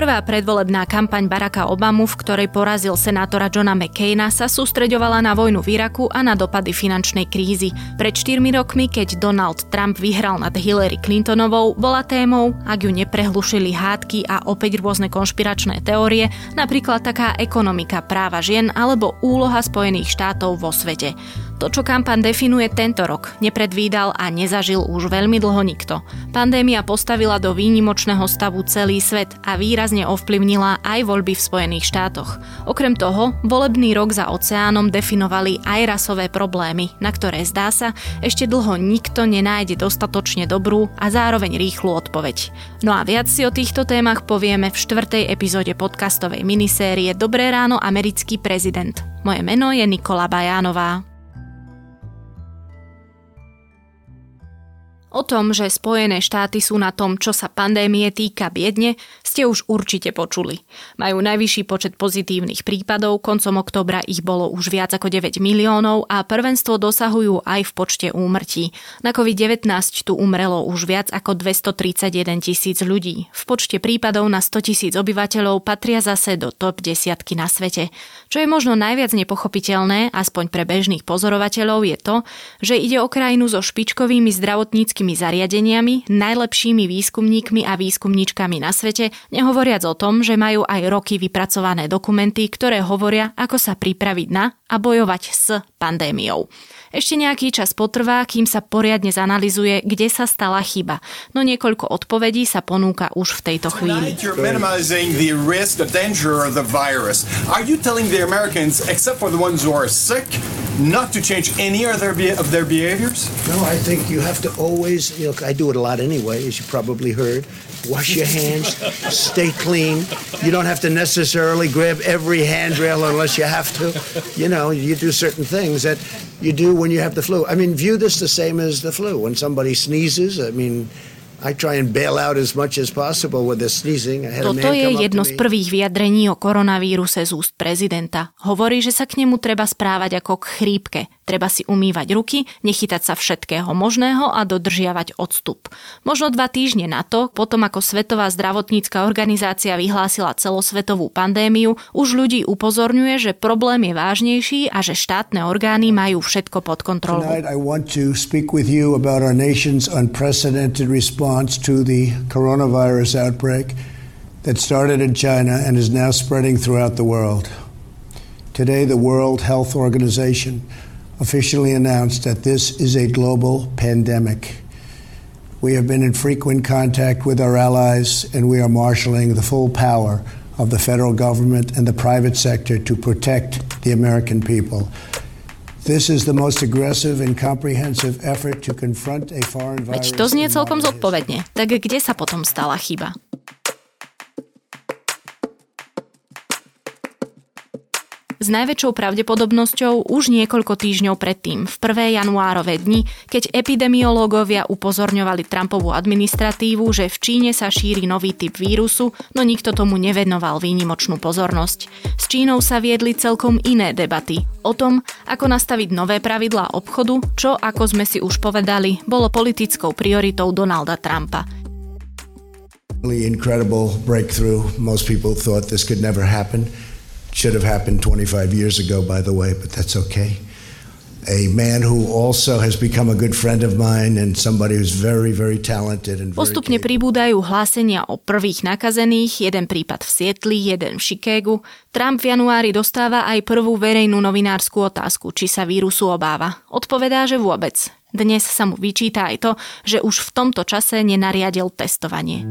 Prvá predvolebná kampaň Baracka Obamu, v ktorej porazil senátora Johna McCaina, sa sústreďovala na vojnu v Iraku a na dopady finančnej krízy. Pred 4 rokmi, keď Donald Trump vyhral nad Hillary Clintonovou, bola témou, ak ju neprehlušili hádky a opäť rôzne konšpiračné teórie, napríklad taká ekonomika práva žien alebo úloha Spojených štátov vo svete. To, čo kampan definuje tento rok, nepredvídal a nezažil už veľmi dlho nikto. Pandémia postavila do výnimočného stavu celý svet a výrazne ovplyvnila aj voľby v Spojených štátoch. Okrem toho, volebný rok za oceánom definovali aj rasové problémy, na ktoré zdá sa, ešte dlho nikto nenájde dostatočne dobrú a zároveň rýchlu odpoveď. No a viac si o týchto témach povieme v štvrtej epizóde podcastovej minisérie Dobré ráno americký prezident. Moje meno je Nikola Bajánová. O tom, že Spojené štáty sú na tom, čo sa pandémie týka biedne, ste už určite počuli. Majú najvyšší počet pozitívnych prípadov, koncom oktobra ich bolo už viac ako 9 miliónov a prvenstvo dosahujú aj v počte úmrtí. Na COVID-19 tu umrelo už viac ako 231 tisíc ľudí. V počte prípadov na 100 tisíc obyvateľov patria zase do top desiatky na svete. Čo je možno najviac nepochopiteľné, aspoň pre bežných pozorovateľov, je to, že ide o krajinu so špičkovými zdravotníckými vedeckými zariadeniami, najlepšími výskumníkmi a výskumníčkami na svete, nehovoriac o tom, že majú aj roky vypracované dokumenty, ktoré hovoria, ako sa pripraviť na a bojovať s pandémiou. Ešte nejaký čas potrvá, kým sa poriadne zanalizuje, kde sa stala chyba. No niekoľko odpovedí sa ponúka už v tejto chvíli. not to change any of their, of their behaviors? No, I think you have to always, you know, I do it a lot anyway, as you probably heard. Wash your hands, stay clean. You don't have to necessarily grab every handrail unless you have to. You know, you do certain things that you do when you have the flu. I mean, view this the same as the flu. When somebody sneezes, I mean, Toto je jedno z prvých vyjadrení o koronavíruse z úst prezidenta. Hovorí, že sa k nemu treba správať ako k chrípke. Treba si umývať ruky, nechytať sa všetkého možného a dodržiavať odstup. Možno dva týždne na to, potom ako Svetová zdravotnícka organizácia vyhlásila celosvetovú pandémiu, už ľudí upozorňuje, že problém je vážnejší a že štátne orgány majú všetko pod kontrolou. Tonight I want to speak with you about our nation's unprecedented response to the coronavirus outbreak that started in China and is now spreading throughout the world. Today, the World Health Organization officially announced that this is a global pandemic. We have been in frequent contact with our allies, and we are marshaling the full power of the federal government and the private sector to protect the American people. This is the most aggressive and comprehensive effort to confront a foreign virus. Veď to znie celkom zodpovedne. Tak kde sa potom stala chyba? S najväčšou pravdepodobnosťou už niekoľko týždňov predtým, v prvé januárové dni, keď epidemiológovia upozorňovali Trumpovú administratívu, že v Číne sa šíri nový typ vírusu, no nikto tomu nevenoval výnimočnú pozornosť. S Čínou sa viedli celkom iné debaty o tom, ako nastaviť nové pravidlá obchodu, čo, ako sme si už povedali, bolo politickou prioritou Donalda Trumpa. Incredible breakthrough. Most people thought this could never happen. Should have happened 25 years ago, by the way, but that's okay. A man who also has become a good friend of mine and somebody who's very, very talented and very Postupne pribúdajú hlásenia o prvých nakazených, jeden prípad v Sietli, jeden v Chicagu. Trump v januári dostáva aj prvú verejnú novinárskú otázku, či sa vírusu obáva. Odpovedá, že vôbec. Dnes sa mu vyčíta aj to, že už v tomto čase nenariadil testovanie.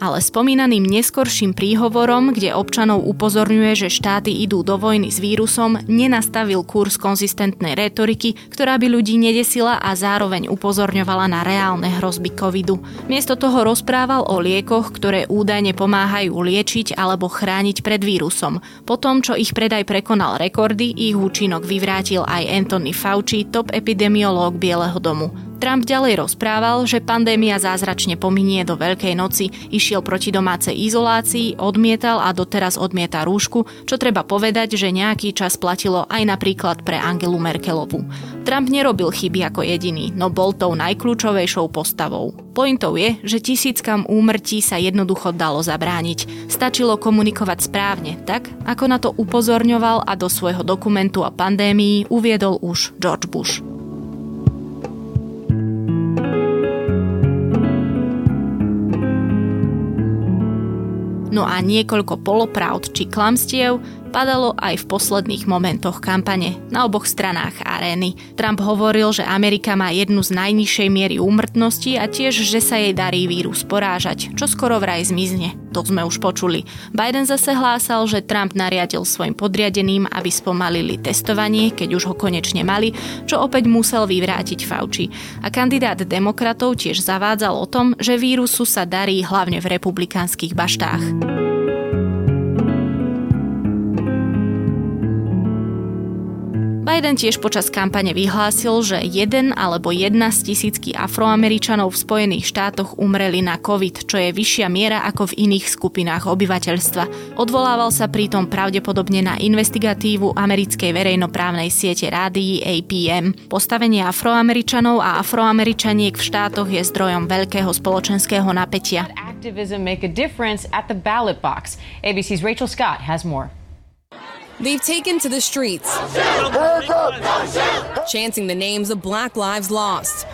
Ale spomínaným neskorším príhovorom, kde občanov upozorňuje, že štáty idú do vojny s vírusom, nenastavil kurz konzistentnej retoriky, ktorá by ľudí nedesila a zároveň upozorňovala na reálne hrozby covidu. Miesto toho rozprával o liekoch, ktoré údajne pomáhajú liečiť alebo chrániť pred vírusom. Po tom, čo ich predaj prekonal rekordy, ich účinok vyvrátil aj Anthony Fauci, top epidemiológ Bieleho domu. Trump ďalej rozprával, že pandémia zázračne pominie do Veľkej noci, išiel proti domácej izolácii, odmietal a doteraz odmieta rúšku, čo treba povedať, že nejaký čas platilo aj napríklad pre Angelu Merkelovu. Trump nerobil chyby ako jediný, no bol tou najkľúčovejšou postavou. Pointou je, že tisíckam úmrtí sa jednoducho dalo zabrániť. Stačilo komunikovať správne, tak ako na to upozorňoval a do svojho dokumentu o pandémii uviedol už George Bush. No a niekoľko polopravd či klamstiev padalo aj v posledných momentoch kampane na oboch stranách arény. Trump hovoril, že Amerika má jednu z najnižšej miery úmrtnosti a tiež, že sa jej darí vírus porážať, čo skoro vraj zmizne. To sme už počuli. Biden zase hlásal, že Trump nariadil svojim podriadeným, aby spomalili testovanie, keď už ho konečne mali, čo opäť musel vyvrátiť Fauci. A kandidát demokratov tiež zavádzal o tom, že vírusu sa darí hlavne v republikánskych baštách. Biden tiež počas kampane vyhlásil, že jeden alebo jedna z tisícky afroameričanov v Spojených štátoch umreli na COVID, čo je vyššia miera ako v iných skupinách obyvateľstva. Odvolával sa pritom pravdepodobne na investigatívu americkej verejnoprávnej siete rádií APM. Postavenie afroameričanov a afroameričaniek v štátoch je zdrojom veľkého spoločenského napätia. Activism make a difference at the ballot box. ABC's Rachel Scott has more. They've taken to the streets, chanting the names of Black Lives Lost.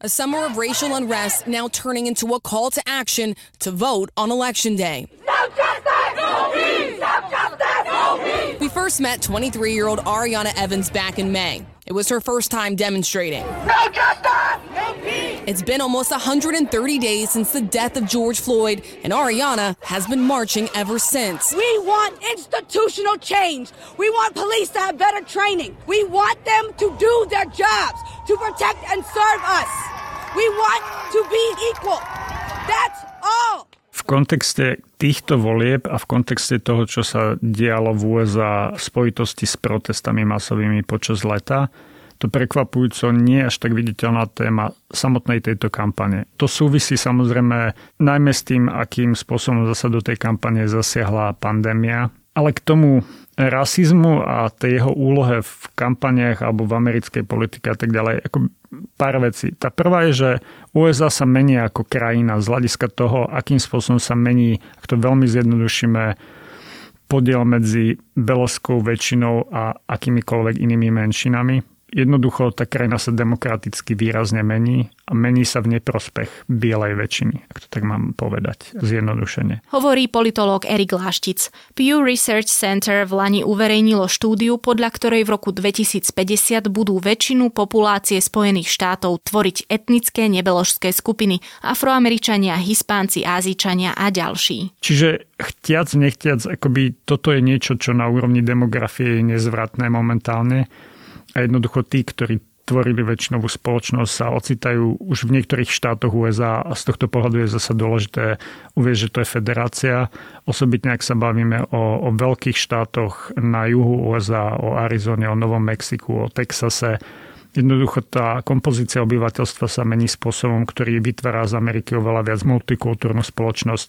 A summer of racial unrest now turning into a call to action to vote on Election Day. No justice! No peace! No justice! No peace! We first met 23 year old Ariana Evans back in May. It was her first time demonstrating. No justice! No peace! It's been almost 130 days since the death of George Floyd, and Ariana has been marching ever since. We want institutional change. We want police to have better training. We want them to do their jobs, to protect and serve us. We want to be equal. That's all. V kontexte týchto volieb a v kontexte toho, čo sa dialo v USA v spojitosti s protestami masovými počas leta, to prekvapujúco nie až tak viditeľná téma samotnej tejto kampane. To súvisí samozrejme najmä s tým, akým spôsobom zasa do tej kampane zasiahla pandémia, ale k tomu rasizmu a tej jeho úlohe v kampaniach alebo v americkej politike a tak ďalej, ako pár vecí. Tá prvá je, že USA sa mení ako krajina z hľadiska toho, akým spôsobom sa mení, ak to veľmi zjednodušíme, podiel medzi beloskou väčšinou a akýmikoľvek inými menšinami. Jednoducho tá krajina sa demokraticky výrazne mení a mení sa v neprospech bielej väčšiny, ak to tak mám povedať zjednodušene. Hovorí politológ Erik Láštic. Pew Research Center v Lani uverejnilo štúdiu, podľa ktorej v roku 2050 budú väčšinu populácie Spojených štátov tvoriť etnické nebeložské skupiny Afroameričania, Hispánci, Ázičania a ďalší. Čiže chtiac, nechtiac, akoby toto je niečo, čo na úrovni demografie je nezvratné momentálne a jednoducho tí, ktorí tvorili väčšinovú spoločnosť, sa ocitajú už v niektorých štátoch USA a z tohto pohľadu je zase dôležité uvieť, že to je federácia. Osobitne, ak sa bavíme o, o veľkých štátoch na juhu USA, o Arizone, o Novom Mexiku, o Texase, Jednoducho tá kompozícia obyvateľstva sa mení spôsobom, ktorý vytvára z Ameriky oveľa viac multikultúrnu spoločnosť,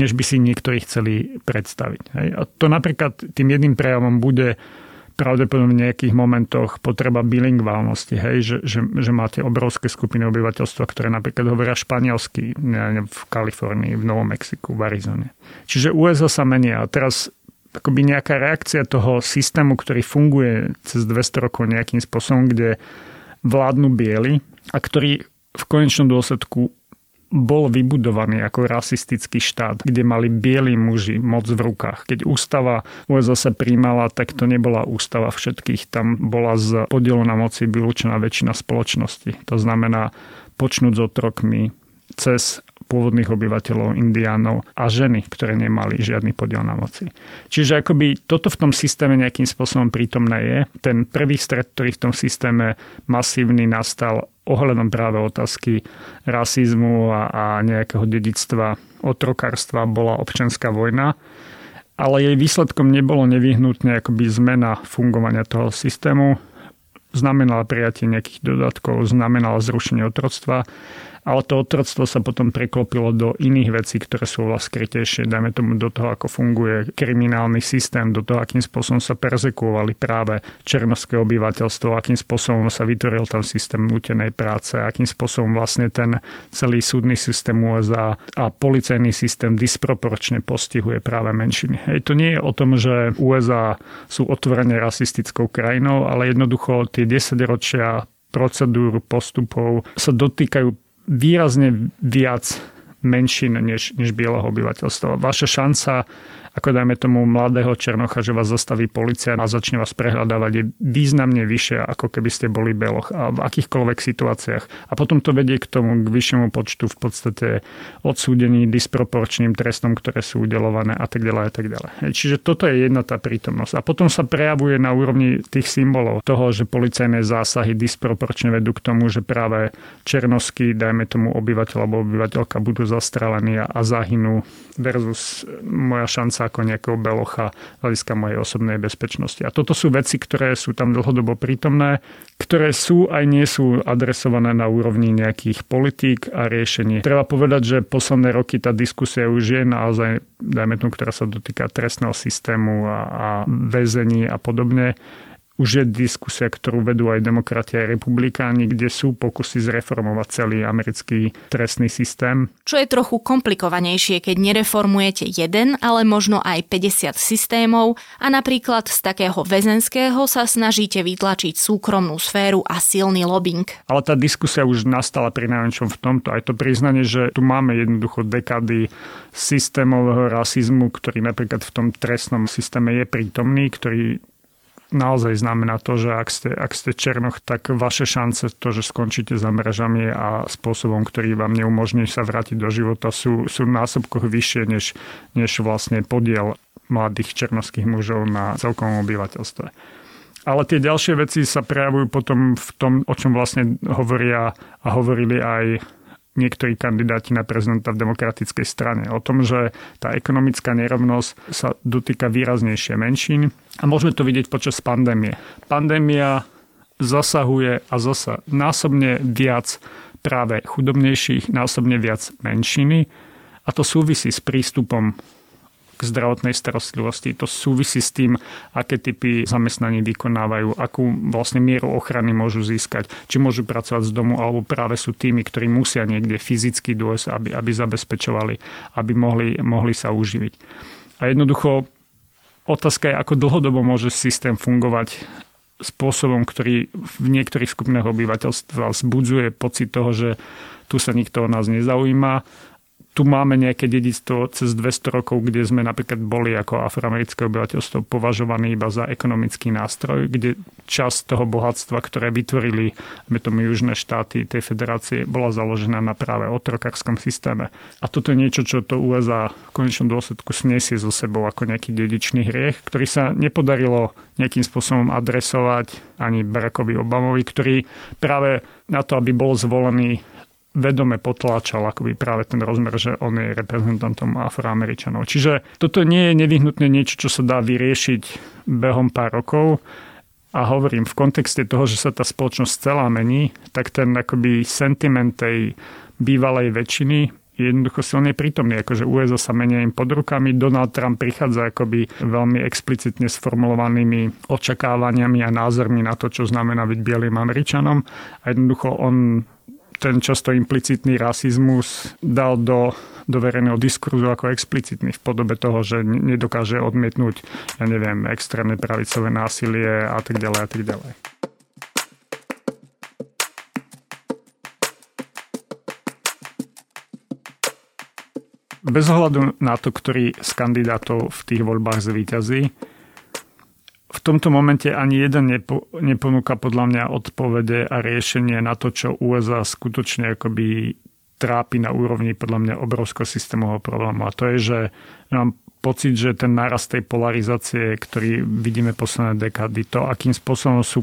než by si niektorí chceli predstaviť. Hej. A to napríklad tým jedným prejavom bude pravdepodobne v nejakých momentoch potreba bilingválnosti, hej, že, že, že máte obrovské skupiny obyvateľstva, ktoré napríklad hovoria španielsky v Kalifornii, v Novom Mexiku, v Arizone. Čiže USA sa menia a teraz akoby nejaká reakcia toho systému, ktorý funguje cez 200 rokov nejakým spôsobom, kde vládnu biely a ktorý v konečnom dôsledku bol vybudovaný ako rasistický štát, kde mali bieli muži moc v rukách. Keď ústava USA sa príjmala, tak to nebola ústava všetkých. Tam bola z podielu na moci vylúčená väčšina spoločnosti. To znamená, počnúť s otrokmi, cez pôvodných obyvateľov, indiánov a ženy, ktoré nemali žiadny podiel na moci. Čiže akoby toto v tom systéme nejakým spôsobom prítomné je. Ten prvý stred, ktorý v tom systéme masívny nastal ohľadom práve otázky rasizmu a, a nejakého dedictva otrokárstva bola občianská vojna, ale jej výsledkom nebolo nevyhnutne akoby zmena fungovania toho systému. znamenala prijatie nejakých dodatkov, znamenala zrušenie otroctva ale to otroctvo sa potom preklopilo do iných vecí, ktoré sú oveľa skrytejšie, dajme tomu do toho, ako funguje kriminálny systém, do toho, akým spôsobom sa persekuovali práve černovské obyvateľstvo, akým spôsobom sa vytvoril ten systém nútenej práce, akým spôsobom vlastne ten celý súdny systém USA a policajný systém disproporčne postihuje práve menšiny. Hej, to nie je o tom, že USA sú otvorene rasistickou krajinou, ale jednoducho tie 10 ročia procedúr, postupov sa dotýkajú výrazne viac menšín než, než bieleho obyvateľstva. Vaša šanca ako dajme tomu mladého Černocha, že vás zastaví policia a začne vás prehľadávať, je významne vyššia, ako keby ste boli beloch a v akýchkoľvek situáciách. A potom to vedie k tomu, k vyššiemu počtu v podstate odsúdení disproporčným trestom, ktoré sú udelované a tak ďalej a tak ďalej. Čiže toto je jedna tá prítomnosť. A potom sa prejavuje na úrovni tých symbolov toho, že policajné zásahy disproporčne vedú k tomu, že práve černovský, dajme tomu obyvateľ alebo obyvateľka budú zastrelení a zahynú versus moja šanca ako nejakého belocha hľadiska mojej osobnej bezpečnosti. A toto sú veci, ktoré sú tam dlhodobo prítomné, ktoré sú aj nie sú adresované na úrovni nejakých politík a riešení. Treba povedať, že posledné roky tá diskusia už je naozaj, dajme tomu, ktorá sa dotýka trestného systému a, a väzení a podobne, už je diskusia, ktorú vedú aj demokratia a republikáni, kde sú pokusy zreformovať celý americký trestný systém. Čo je trochu komplikovanejšie, keď nereformujete jeden, ale možno aj 50 systémov a napríklad z takého väzenského sa snažíte vytlačiť súkromnú sféru a silný lobbying. Ale tá diskusia už nastala pri najmenšom v tomto. Aj to priznanie, že tu máme jednoducho dekady systémového rasizmu, ktorý napríklad v tom trestnom systéme je prítomný, ktorý naozaj znamená to, že ak ste, ak ste černoch, tak vaše šance to, že skončíte za mrežami a spôsobom, ktorý vám neumožní sa vrátiť do života, sú, sú násobkoch vyššie než, než vlastne podiel mladých černovských mužov na celkovom obyvateľstve. Ale tie ďalšie veci sa prejavujú potom v tom, o čom vlastne hovoria a hovorili aj niektorí kandidáti na prezidenta v demokratickej strane. O tom, že tá ekonomická nerovnosť sa dotýka výraznejšie menšín a môžeme to vidieť počas pandémie. Pandémia zasahuje a zasa násobne viac práve chudobnejších, násobne viac menšiny a to súvisí s prístupom zdravotnej starostlivosti. To súvisí s tým, aké typy zamestnaní vykonávajú, akú vlastne mieru ochrany môžu získať, či môžu pracovať z domu, alebo práve sú tými, ktorí musia niekde fyzicky dôjsť, aby, aby zabezpečovali, aby mohli, mohli sa uživiť. A jednoducho otázka je, ako dlhodobo môže systém fungovať spôsobom, ktorý v niektorých skupinách obyvateľstva vzbudzuje pocit toho, že tu sa nikto o nás nezaujíma tu máme nejaké dedictvo cez 200 rokov, kde sme napríklad boli ako afroamerické obyvateľstvo považovaní iba za ekonomický nástroj, kde časť toho bohatstva, ktoré vytvorili tomu južné štáty tej federácie, bola založená na práve otrokárskom systéme. A toto je niečo, čo to USA v konečnom dôsledku sniesie so sebou ako nejaký dedičný hriech, ktorý sa nepodarilo nejakým spôsobom adresovať ani Barackovi Obamovi, ktorý práve na to, aby bol zvolený vedome potláčal akoby práve ten rozmer, že on je reprezentantom afroameričanov. Čiže toto nie je nevyhnutne niečo, čo sa dá vyriešiť behom pár rokov. A hovorím, v kontexte toho, že sa tá spoločnosť celá mení, tak ten akoby sentiment tej bývalej väčšiny jednoducho silne prítomný, akože USA sa menia im pod rukami, Donald Trump prichádza akoby veľmi explicitne sformulovanými očakávaniami a názormi na to, čo znamená byť bielým Američanom a jednoducho on ten často implicitný rasizmus dal do, do verejného diskurzu ako explicitný v podobe toho, že nedokáže odmietnúť, ja neviem, extrémne pravicové násilie a tak ďalej a tak ďalej. Bez ohľadu na to, ktorý z kandidátov v tých voľbách zvíťazí, tomto momente ani jeden nepo, neponúka podľa mňa odpovede a riešenie na to, čo USA skutočne akoby trápi na úrovni podľa mňa obrovského systémového problému. A to je, že mám pocit, že ten nárast tej polarizácie, ktorý vidíme posledné dekády, to, akým spôsobom sú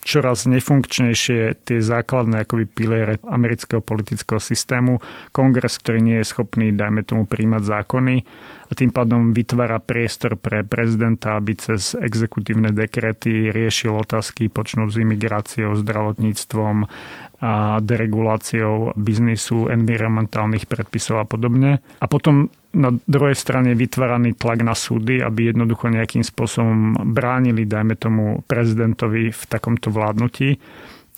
čoraz nefunkčnejšie tie základné akoby piliere amerického politického systému. Kongres, ktorý nie je schopný, dajme tomu, príjmať zákony a tým pádom vytvára priestor pre prezidenta, aby cez exekutívne dekrety riešil otázky počnúť s imigráciou, zdravotníctvom a dereguláciou biznisu, environmentálnych predpisov a podobne. A potom na druhej strane vytváraný tlak na súdy, aby jednoducho nejakým spôsobom bránili, dajme tomu, prezidentovi v takomto vládnutí,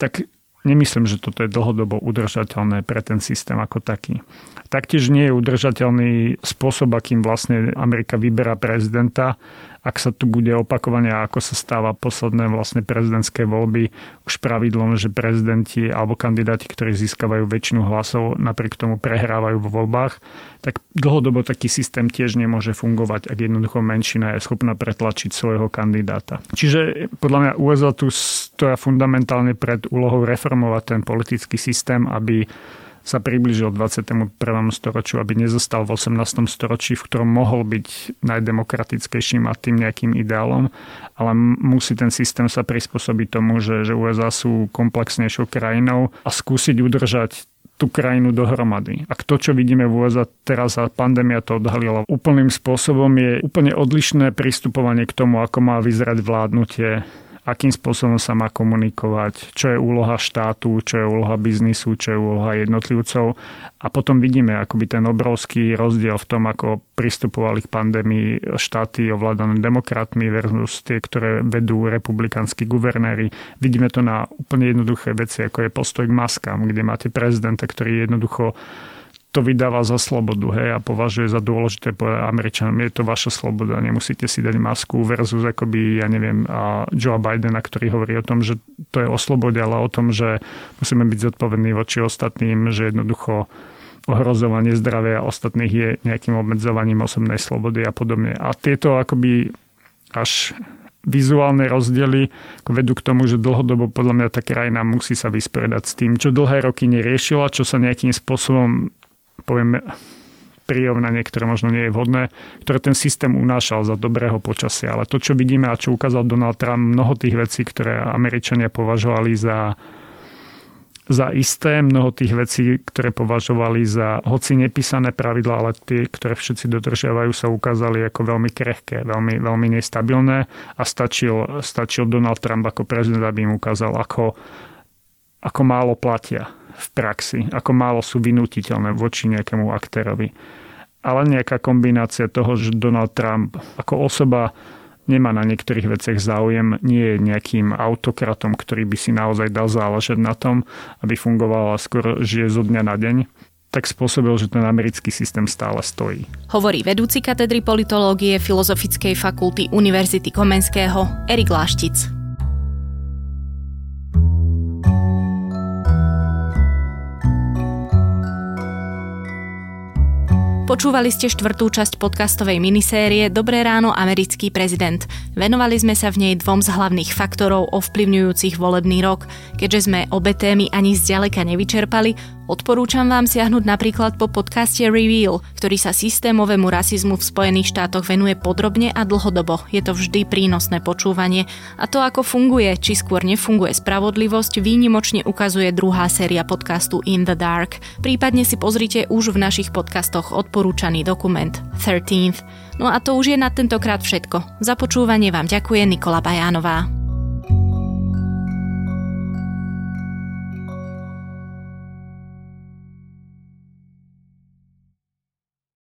tak nemyslím, že toto je dlhodobo udržateľné pre ten systém ako taký. Taktiež nie je udržateľný spôsob, akým vlastne Amerika vyberá prezidenta. Ak sa tu bude opakovane, ako sa stáva posledné vlastne prezidentské voľby, už pravidlom, že prezidenti alebo kandidáti, ktorí získavajú väčšinu hlasov, napriek tomu prehrávajú vo voľbách, tak dlhodobo taký systém tiež nemôže fungovať, ak jednoducho menšina je schopná pretlačiť svojho kandidáta. Čiže podľa mňa USA tu stoja fundamentálne pred úlohou reformovať ten politický systém, aby sa priblížil 21. storočiu, aby nezostal v 18. storočí, v ktorom mohol byť najdemokratickejším a tým nejakým ideálom, ale musí ten systém sa prispôsobiť tomu, že, že USA sú komplexnejšou krajinou a skúsiť udržať tú krajinu dohromady. A to, čo vidíme v USA teraz a pandémia to odhalila úplným spôsobom, je úplne odlišné pristupovanie k tomu, ako má vyzerať vládnutie akým spôsobom sa má komunikovať, čo je úloha štátu, čo je úloha biznisu, čo je úloha jednotlivcov. A potom vidíme akoby ten obrovský rozdiel v tom, ako pristupovali k pandémii štáty ovládané demokratmi versus tie, ktoré vedú republikánsky guvernéri. Vidíme to na úplne jednoduché veci, ako je postoj k maskám, kde máte prezidenta, ktorý jednoducho to vydáva za slobodu hej, a považuje za dôležité povedať Američanom, je to vaša sloboda, nemusíte si dať masku versus akoby, ja neviem, a Joe Bidena, ktorý hovorí o tom, že to je o slobode, ale o tom, že musíme byť zodpovední voči ostatným, že jednoducho ohrozovanie zdravia ostatných je nejakým obmedzovaním osobnej slobody a podobne. A tieto akoby až vizuálne rozdiely vedú k tomu, že dlhodobo podľa mňa tá krajina musí sa vysporiadať s tým, čo dlhé roky neriešila, čo sa nejakým spôsobom poviem, prirovnanie, ktoré možno nie je vhodné, ktoré ten systém unášal za dobrého počasia. Ale to, čo vidíme a čo ukázal Donald Trump, mnoho tých vecí, ktoré Američania považovali za, za isté, mnoho tých vecí, ktoré považovali za hoci nepísané pravidla, ale tie, ktoré všetci dodržiavajú, sa ukázali ako veľmi krehké, veľmi, veľmi nestabilné a stačil, stačil Donald Trump ako prezident, aby im ukázal, ako, ako málo platia v praxi, ako málo sú vynutiteľné voči nejakému aktérovi. Ale nejaká kombinácia toho, že Donald Trump ako osoba nemá na niektorých veciach záujem, nie je nejakým autokratom, ktorý by si naozaj dal záležať na tom, aby fungovala skôr žije zo dňa na deň, tak spôsobil, že ten americký systém stále stojí. Hovorí vedúci katedry politológie Filozofickej fakulty Univerzity Komenského Erik Láštic. Počúvali ste štvrtú časť podcastovej minisérie Dobré ráno, americký prezident. Venovali sme sa v nej dvom z hlavných faktorov ovplyvňujúcich volebný rok. Keďže sme obe témy ani zďaleka nevyčerpali, Odporúčam vám siahnuť napríklad po podcaste Reveal, ktorý sa systémovému rasizmu v Spojených štátoch venuje podrobne a dlhodobo. Je to vždy prínosné počúvanie. A to, ako funguje, či skôr nefunguje spravodlivosť, výnimočne ukazuje druhá séria podcastu In the Dark. Prípadne si pozrite už v našich podcastoch odporúčaný dokument 13th. No a to už je na tentokrát všetko. Za počúvanie vám ďakuje Nikola Bajánová.